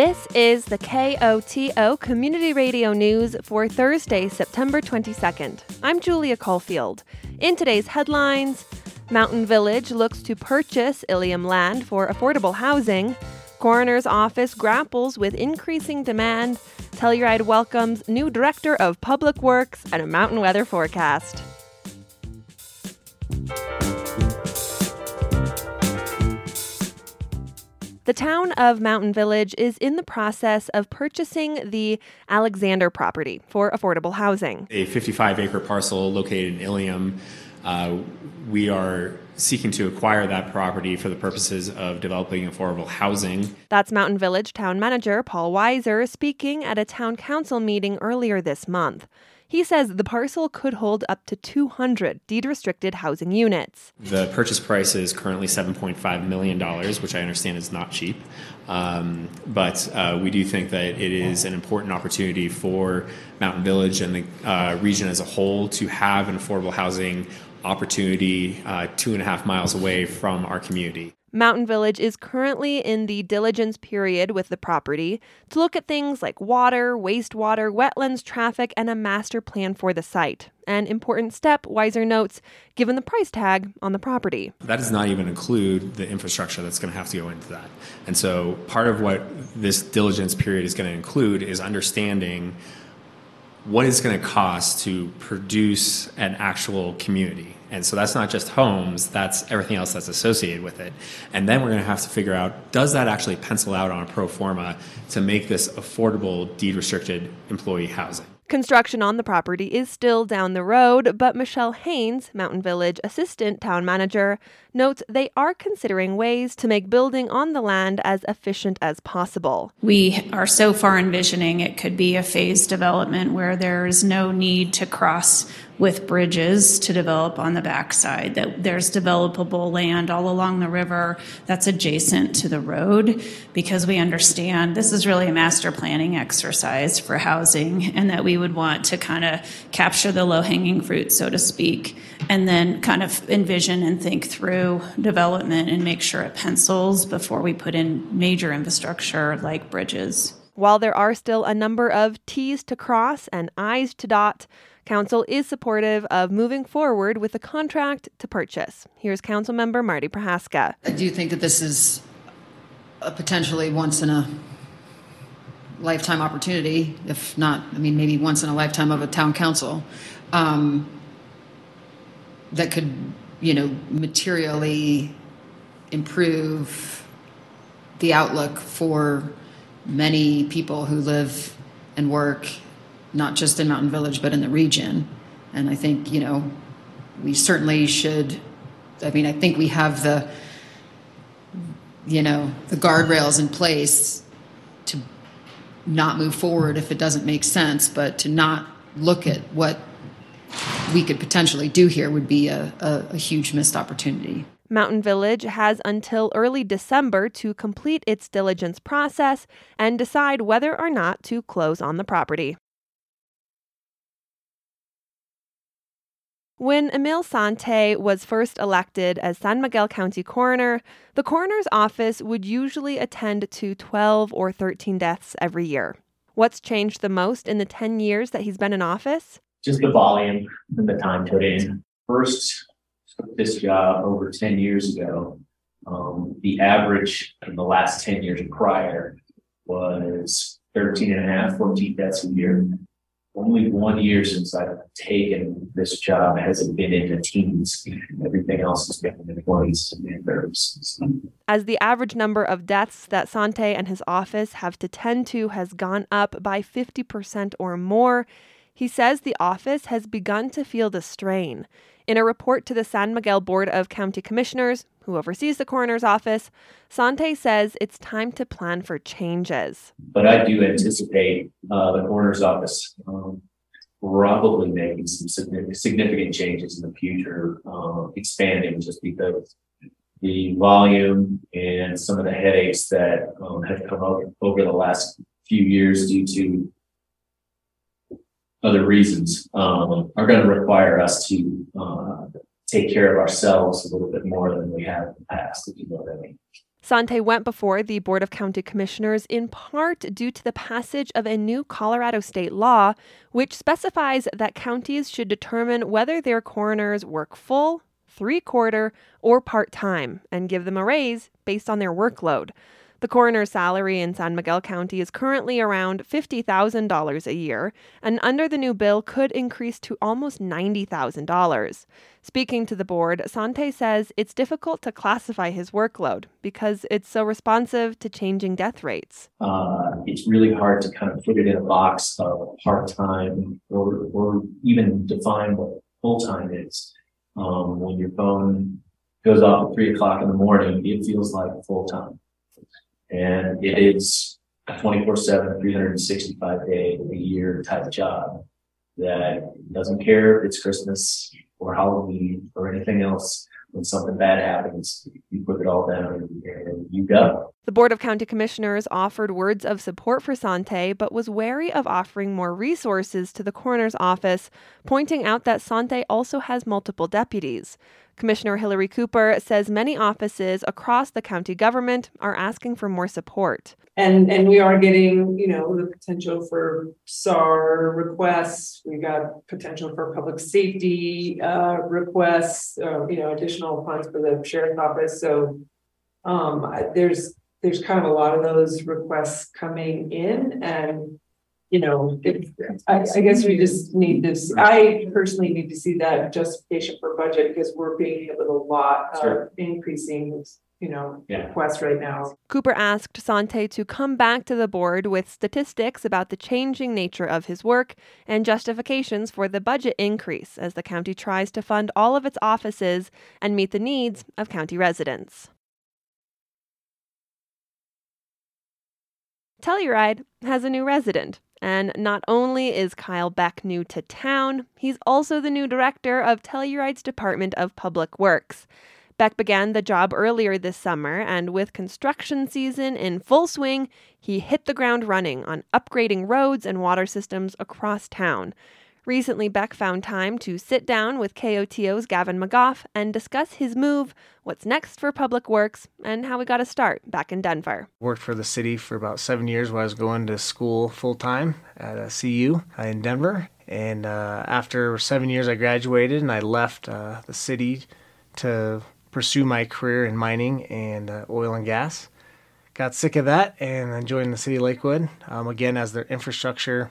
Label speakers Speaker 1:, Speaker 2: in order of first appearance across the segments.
Speaker 1: This is the KOTO Community Radio News for Thursday, September 22nd. I'm Julia Caulfield. In today's headlines, Mountain Village looks to purchase Ilium land for affordable housing. Coroner's office grapples with increasing demand. Telluride welcomes new director of public works and a mountain weather forecast. The town of Mountain Village is in the process of purchasing the Alexander property for affordable housing.
Speaker 2: A 55 acre parcel located in Ilium. Uh, we are seeking to acquire that property for the purposes of developing affordable housing.
Speaker 1: That's Mountain Village Town Manager Paul Wisor speaking at a town council meeting earlier this month. He says the parcel could hold up to 200 deed restricted housing units.
Speaker 2: The purchase price is currently $7.5 million, which I understand is not cheap. Um, but uh, we do think that it is an important opportunity for Mountain Village and the uh, region as a whole to have an affordable housing opportunity uh, two and a half miles away from our community.
Speaker 1: Mountain Village is currently in the diligence period with the property to look at things like water, wastewater, wetlands, traffic, and a master plan for the site. An important step, Wisor notes, given the price tag on the property.
Speaker 2: That does not even include the infrastructure that's going to have to go into that. And so part of what this diligence period is going to include is understanding what it's going to cost to produce an actual community. And so that's not just homes, that's everything else that's associated with it. And then we're going to have to figure out does that actually pencil out on a pro forma to make this affordable, deed restricted employee housing?
Speaker 1: Construction on the property is still down the road, but Michelle Haynes, Mountain Village Assistant Town Manager, notes they are considering ways to make building on the land as efficient as possible.
Speaker 3: We are so far envisioning it could be a phased development where there is no need to cross with bridges to develop on the backside, that there's developable land all along the river that's adjacent to the road because we understand this is really a master planning exercise for housing and that we would want to kind of capture the low hanging fruit, so to speak, and then kind of envision and think through development and make sure it pencils before we put in major infrastructure like bridges.
Speaker 1: While there are still a number of T's to cross and I's to dot, Council is supportive of moving forward with a contract to purchase. Here's Council Member Marti Prohaska.
Speaker 4: I do think that this is a potentially once in a lifetime opportunity, if not, I mean, maybe once in a lifetime of a town council, um, that could, you know, materially improve the outlook for many people who live and work not just in Mountain Village, but in the region. And I think, you know, we certainly should, I mean, I think we have the, you know, the guardrails in place to not move forward if it doesn't make sense, but to not look at what we could potentially do here would be a, a, a huge missed opportunity.
Speaker 1: Mountain Village has until early December to complete its diligence process and decide whether or not to close on the property. When Emil Sante was first elected as San Miguel County coroner, the coroner's office would usually attend to 12 or 13 deaths every year. What's changed the most in the 10 years that he's been in office?
Speaker 5: Just the volume and the time put in. First, took this job over 10 years ago. Um, the average in the last 10 years prior was 13 and a half, 14 deaths a year only one year since I've taken this job has it been in the teens. Everything else has been in the twenties and thirties.
Speaker 1: As the average number of deaths that Sante and his office have to tend to has gone up by 50% or more, he says the office has begun to feel the strain. In a report to the San Miguel Board of County Commissioners, who oversees the coroner's office, Sante says it's time to plan for changes.
Speaker 5: But I do anticipate uh, the coroner's office um, probably making some significant changes in the future, uh, expanding just because the volume and some of the headaches that um, have come up over the last few years due to other reasons um, are going to require us to uh, take care of ourselves a little bit more than we have in the past, if you know what I mean.
Speaker 1: Sante went before the Board of County Commissioners in part due to the passage of a new Colorado state law, which specifies that counties should determine whether their coroners work full, three quarter, or part time and give them a raise based on their workload. The coroner's salary in San Miguel County is currently around $50,000 a year, and under the new bill could increase to almost $90,000. Speaking to the board, Sante says it's difficult to classify his workload because it's so responsive to changing death rates.
Speaker 5: Uh, it's really hard to kind of put it in a box of part-time or, or even define what full-time is. Um, when your phone goes off at three o'clock in the morning, it feels like full-time. And it is a 24 7, 365 day a year type job that doesn't care if it's Christmas or Halloween or anything else. When something bad happens, you put it all down and you go.
Speaker 1: The Board of County Commissioners offered words of support for Sante, but was wary of offering more resources to the coroner's office, pointing out that Sante also has multiple deputies. Commissioner Hilary Cooper says many offices across the county government are asking for more support.
Speaker 6: And, and we are getting, you know, the potential for SAR requests. We got potential for public safety, uh, requests, uh, you know, additional funds for the sheriff's office. So, um, there's, there's kind of a lot of those requests coming in and, you know, it, I, I guess we just need this, I personally need to see that justification for budget because we're being hit with a lot of
Speaker 5: Sure.
Speaker 6: increasing, you know,
Speaker 5: Yeah.
Speaker 6: requests right now.
Speaker 1: Cooper asked Sante to come back to the board with statistics about the changing nature of his work and justifications for the budget increase as the county tries to fund all of its offices and meet the needs of county residents. Telluride has a new resident, and not only is Kyle Beck new to town, he's also the new director of Telluride's Department of Public Works. Beck began the job earlier this summer, and with construction season in full swing, he hit the ground running on upgrading roads and water systems across town. Recently, Beck found time to sit down with KOTO's Gavin McGough and discuss his move, what's next for Public Works, and how he got a start back in Denver.
Speaker 7: Worked for the city for about seven years while I was going to school full time at a CU in Denver. And uh, after seven years, I graduated and I left uh, the city to pursue my career in mining and uh, oil and gas. Got sick of that and joined the city of Lakewood um, again as their infrastructure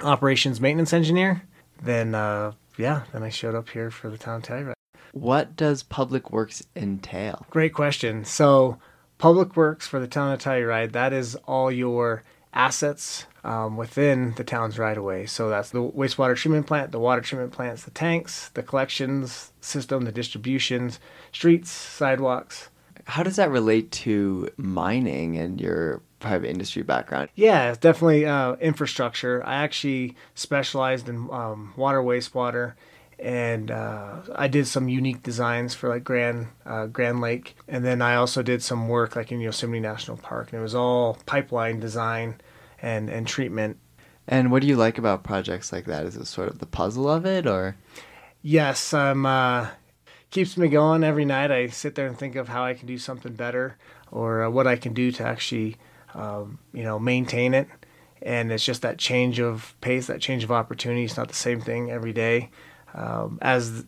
Speaker 7: operations maintenance engineer. Then, uh, yeah, then I showed up here for the town of Telluride.
Speaker 8: What does public works entail?
Speaker 7: Great question. So, Public Works for the town of Telluride, that is all your assets um, within the town's right of way. So, that's the wastewater treatment plant, the water treatment plants, the tanks, the collections system, the distributions, streets, sidewalks.
Speaker 8: How does that relate to mining and your private industry background?
Speaker 7: Yeah, definitely uh, infrastructure. I actually specialized in um, water, wastewater, and uh, I did some unique designs for like Grand uh, Grand Lake, and then I also did some work like in Yosemite National Park, and it was all pipeline design and and treatment.
Speaker 8: And what do you like about projects like that? Is it sort of the puzzle of it, or
Speaker 7: Yes, um, uh, keeps me going every night. I sit there and think of how I can do something better, or uh, what I can do to actually, um, you know, maintain it. And it's just that change of pace, that change of opportunity. It's not the same thing every day. Um, as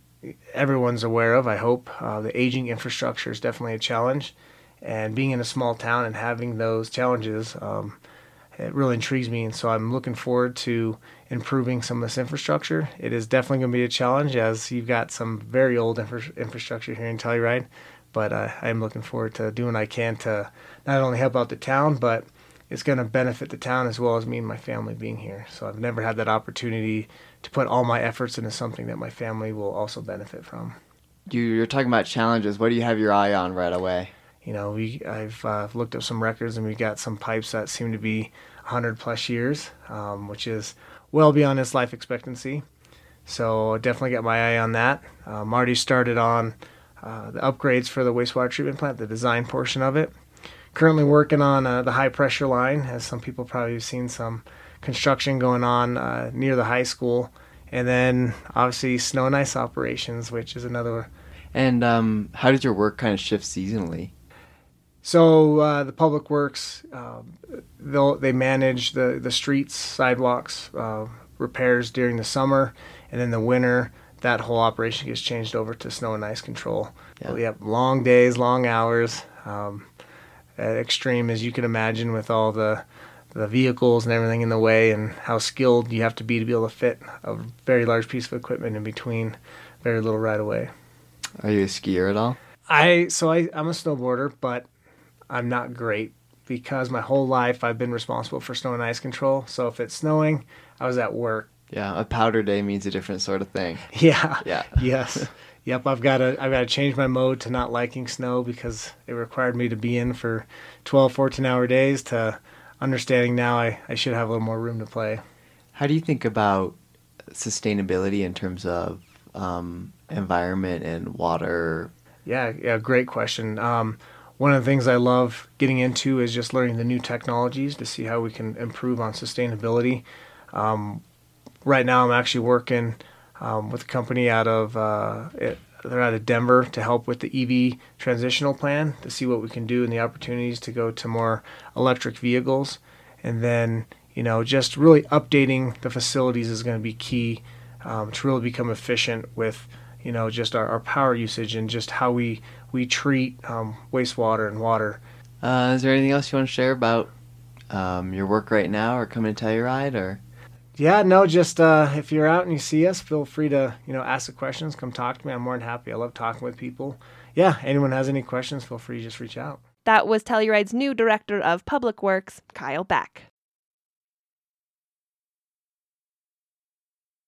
Speaker 7: everyone's aware of, I hope uh, the aging infrastructure is definitely a challenge. And being in a small town and having those challenges, um, it really intrigues me. And so I'm looking forward to improving some of this infrastructure. It is definitely going to be a challenge as you've got some very old infra- infrastructure here in Telluride. But uh, I'm looking forward to doing what I can to not only help out the town, but it's going to benefit the town as well as me and my family being here. So I've never had that opportunity to put all my efforts into something that my family will also benefit from.
Speaker 8: you, you're talking about challenges? What do you have your eye on right away?
Speaker 7: You know, we I've uh, looked up some records and we've got some pipes that seem to be 100 plus years, um, which is well beyond its life expectancy. So definitely got my eye on that. Um, already started on uh, the upgrades for the wastewater treatment plant, the design portion of it. Currently working on uh, the high pressure line, as some people probably have seen some construction going on uh, near the high school, and then obviously snow and ice operations, which is another
Speaker 8: And um, how does your work kind of shift seasonally?
Speaker 7: So uh, the public works, they'll they manage the the streets, sidewalks, uh, repairs during the summer, and in the winter that whole operation gets changed over to snow and ice control.
Speaker 8: Yeah.
Speaker 7: We have long days, long hours, um, extreme as you can imagine with all the the vehicles and everything in the way, and how skilled you have to be to be able to fit a very large piece of equipment in between very little right away.
Speaker 8: Are you a skier at all?
Speaker 7: I so I, I'm a snowboarder, but I'm not great because my whole life I've been responsible for snow and ice control. So if it's snowing, I was at work.
Speaker 8: Yeah, a powder day means a different sort of thing.
Speaker 7: Yeah.
Speaker 8: Yeah.
Speaker 7: yes. Yep. I've got to I've got to change my mode to not liking snow because it required me to be in for 12, 14 hour days to understanding now I, I should have a little more room to play.
Speaker 8: How do you think about sustainability in terms of um, environment and water?
Speaker 7: Yeah, yeah, great question. Um, one of the things I love getting into is just learning the new technologies to see how we can improve on sustainability. Um, right now, I'm actually working um, with a company out of uh, it, they're out of Denver to help with the EV transitional plan to see what we can do and the opportunities to go to more electric vehicles, and then you know just really updating the facilities is going to be key um, to really become efficient with you know just our, our power usage and just how we we treat um, wastewater and water.
Speaker 8: Uh, is there anything else you want to share about um, your work right now or coming to Telluride or?
Speaker 7: Yeah, no, just uh, if you're out and you see us, feel free to you know ask the questions. Come talk to me. I'm more than happy. I love talking with people. Yeah, anyone has any questions, feel free to just reach out.
Speaker 1: That was Telluride's new Director of Public Works, Kyle Beck.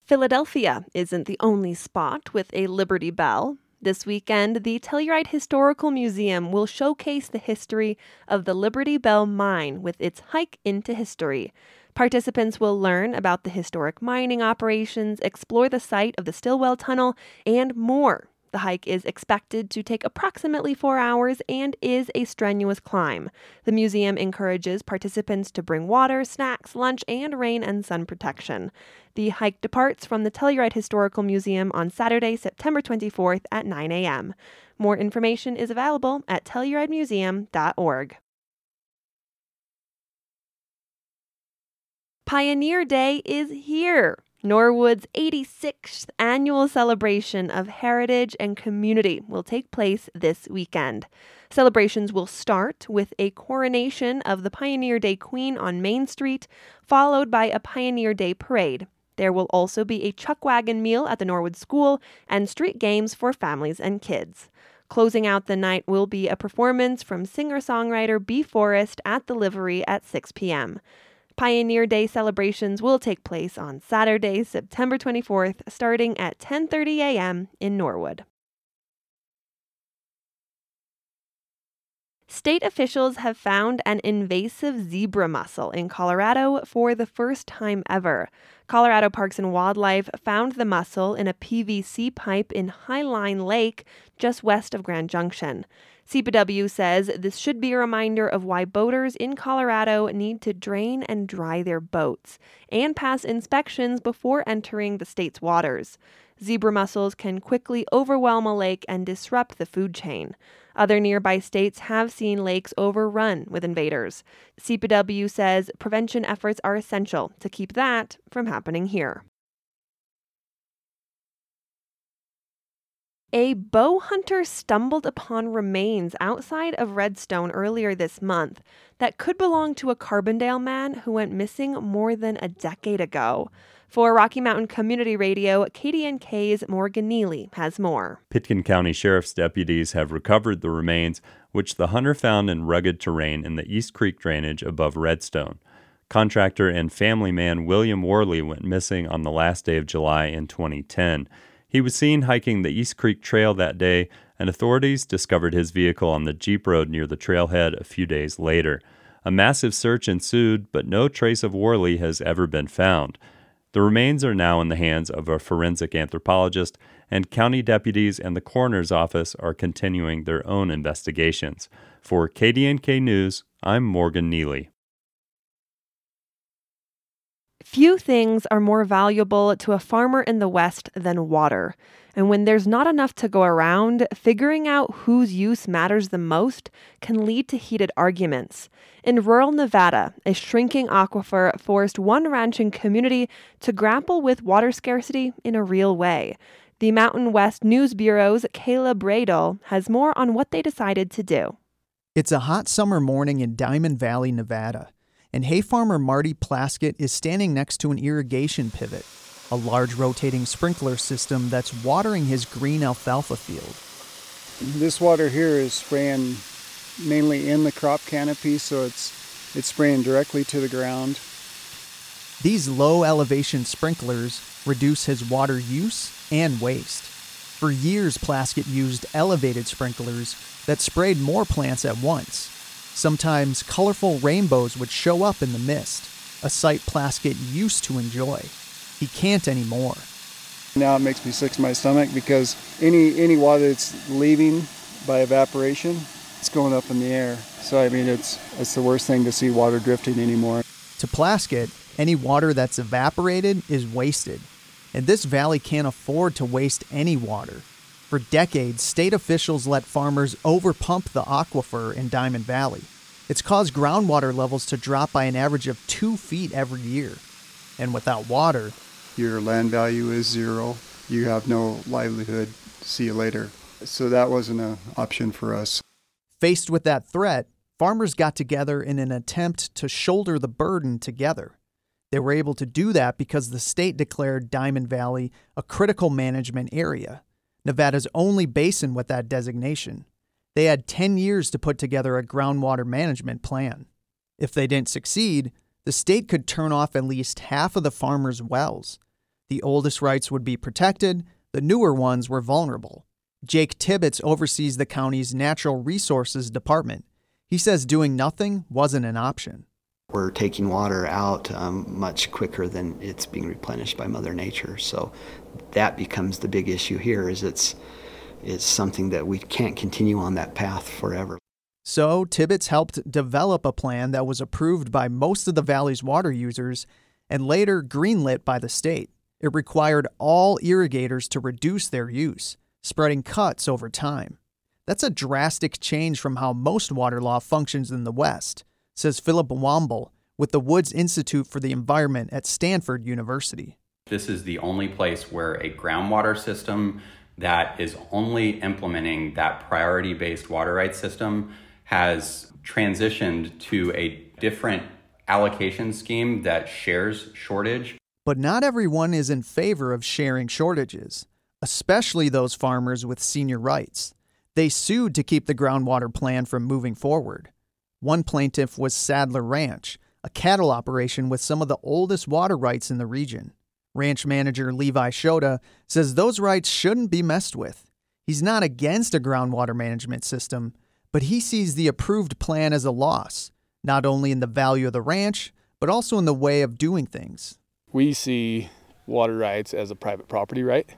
Speaker 1: Philadelphia isn't the only spot with a Liberty Bell. This weekend, the Telluride Historical Museum will showcase the history of the Liberty Bell mine with its hike into history. Participants will learn about the historic mining operations, explore the site of the Stillwell Tunnel, and more. The hike is expected to take approximately four hours and is a strenuous climb. The museum encourages participants to bring water, snacks, lunch, and rain and sun protection. The hike departs from the Telluride Historical Museum on Saturday, September 24th at 9 a.m. More information is available at telluridemuseum.org. Pioneer Day is here. Norwood's 86th annual celebration of heritage and community will take place this weekend. Celebrations will start with a coronation of the Pioneer Day Queen on Main Street, followed by a Pioneer Day parade. There will also be a chuck wagon meal at the Norwood School and street games for families and kids. Closing out the night will be a performance from singer songwriter B. Forrest at the Livery at 6 p.m. Pioneer Day celebrations will take place on Saturday, September 24th, starting at 10:30 a.m. in Norwood. State officials have found an invasive zebra mussel in Colorado for the first time ever. Colorado Parks and Wildlife found the mussel in a PVC pipe in Highline Lake, just west of Grand Junction. CPW says this should be a reminder of why boaters in Colorado need to drain and dry their boats and pass inspections before entering the state's waters. Zebra mussels can quickly overwhelm a lake and disrupt the food chain. Other nearby states have seen lakes overrun with invaders. CPW says prevention efforts are essential to keep that from happening here. A bow hunter stumbled upon remains outside of Redstone earlier this month that could belong to a Carbondale man who went missing more than a decade ago. For Rocky Mountain Community Radio, KDNK's Morgan Neely has more.
Speaker 9: Pitkin County Sheriff's deputies have recovered the remains, which the hunter found in rugged terrain in the East Creek drainage above Redstone. Contractor and family man William Worley went missing on the last day of July in 2010. He was seen hiking the East Creek Trail that day, and authorities discovered his vehicle on the Jeep Road near the trailhead a few days later. A massive search ensued, but no trace of Worley has ever been found. The remains are now in the hands of a forensic anthropologist, and county deputies and the coroner's office are continuing their own investigations. For KDNK News, I'm Morgan Neely.
Speaker 1: Few things are more valuable to a farmer in the West than water. And when there's not enough to go around, figuring out whose use matters the most can lead to heated arguments. In rural Nevada, a shrinking aquifer forced one ranching community to grapple with water scarcity in a real way. The Mountain West News Bureau's Kaleb Roedel has more on what they decided to do.
Speaker 10: It's a hot summer morning in Diamond Valley, Nevada, and hay farmer Marty Plaskett is standing next to an irrigation pivot a large rotating sprinkler system that's watering his green alfalfa field.
Speaker 11: This water here is spraying mainly in the crop canopy, so it's it's spraying directly to the ground.
Speaker 10: These low elevation sprinklers reduce his water use and waste. For years, Plaskett used elevated sprinklers that sprayed more plants at once. Sometimes colorful rainbows would show up in the mist, a sight Plaskett used to enjoy. He can't anymore.
Speaker 11: Now it makes me sick to my stomach because any any water that's leaving by evaporation, it's going up in the air. So I mean, it's it's the worst thing to see water drifting anymore.
Speaker 10: To Plaskett, any water that's evaporated is wasted, and this valley can't afford to waste any water. For decades, state officials let farmers overpump the aquifer in Diamond Valley. It's caused groundwater levels to drop by an average of two feet every year. And without water,
Speaker 11: your land value is zero. You have no livelihood. See you later. So that wasn't an option for us.
Speaker 10: Faced with that threat, farmers got together in an attempt to shoulder the burden together. They were able to do that because the state declared Diamond Valley a critical management area, Nevada's only basin with that designation. They had 10 years to put together a groundwater management plan. If they didn't succeed, the state could turn off at least half of the farmers' wells. The oldest rights would be protected, the newer ones were vulnerable. Jake Tibbitts oversees the county's Natural Resources Department. He says doing nothing wasn't an option.
Speaker 12: We're taking water out um, much quicker than it's being replenished by Mother Nature. So that becomes the big issue here is it's, it's something that we can't continue on that path forever.
Speaker 10: So, Tibbitts helped develop a plan that was approved by most of the valley's water users and later greenlit by the state. It required all irrigators to reduce their use, spreading cuts over time. That's a drastic change from how most water law functions in the West, says Philip Womble with the Woods Institute for the Environment at Stanford University.
Speaker 13: This is the only place where a groundwater system that is only implementing that priority based water rights system has transitioned to a different allocation scheme that shares shortage.
Speaker 10: But not everyone is in favor of sharing shortages, especially those farmers with senior rights. They sued to keep the groundwater plan from moving forward. One plaintiff was Sadler Ranch, a cattle operation with some of the oldest water rights in the region. Ranch manager Levi Shoda says those rights shouldn't be messed with. He's not against a groundwater management system, but he sees the approved plan as a loss, not only in the value of the ranch, but also in the way of doing things.
Speaker 14: We see water rights as a private property right.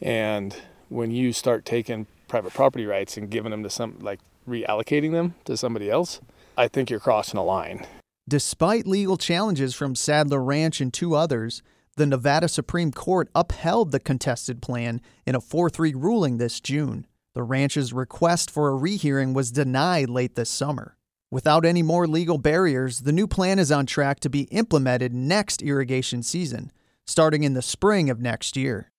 Speaker 14: And when you start taking private property rights and giving them to some, like reallocating them to somebody else, I think you're crossing a line.
Speaker 10: Despite legal challenges from Sadler Ranch and two others, the Nevada Supreme Court upheld the contested plan in a 4 3 ruling this June. The ranch's request for a rehearing was denied late this summer. Without any more legal barriers, the new plan is on track to be implemented next irrigation season, starting in the spring of next year.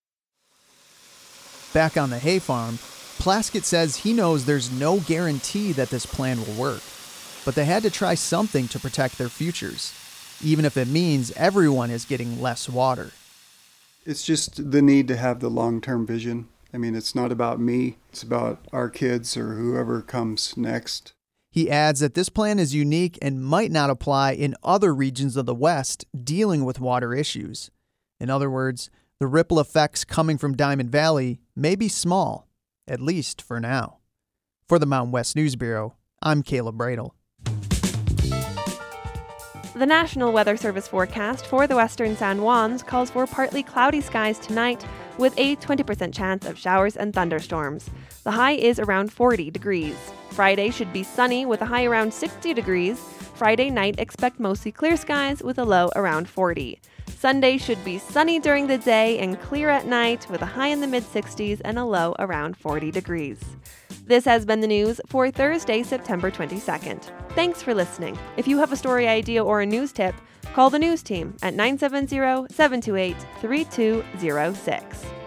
Speaker 10: Back on the hay farm, Plaskett says he knows there's no guarantee that this plan will work, but they had to try something to protect their futures, even if it means everyone is getting less water.
Speaker 11: It's just the need to have the long term vision I mean, it's not about me, it's about our kids or whoever comes next.
Speaker 10: He adds that this plan is unique and might not apply in other regions of the West dealing with water issues. In other words, the ripple effects coming from Diamond Valley may be small, at least for now. For the Mountain West News Bureau, I'm Kaleb Roedel.
Speaker 1: The National Weather Service forecast for the western San Juans calls for partly cloudy skies tonight with a 20% chance of showers and thunderstorms. The high is around 40 degrees. Friday should be sunny with a high around 60 degrees. Friday night, expect mostly clear skies with a low around 40. Sunday should be sunny during the day and clear at night with a high in the mid 60s and a low around 40 degrees. This has been the news for Thursday, September 22nd. Thanks for listening. If you have a story idea or a news tip, call the news team at 970 728 3206.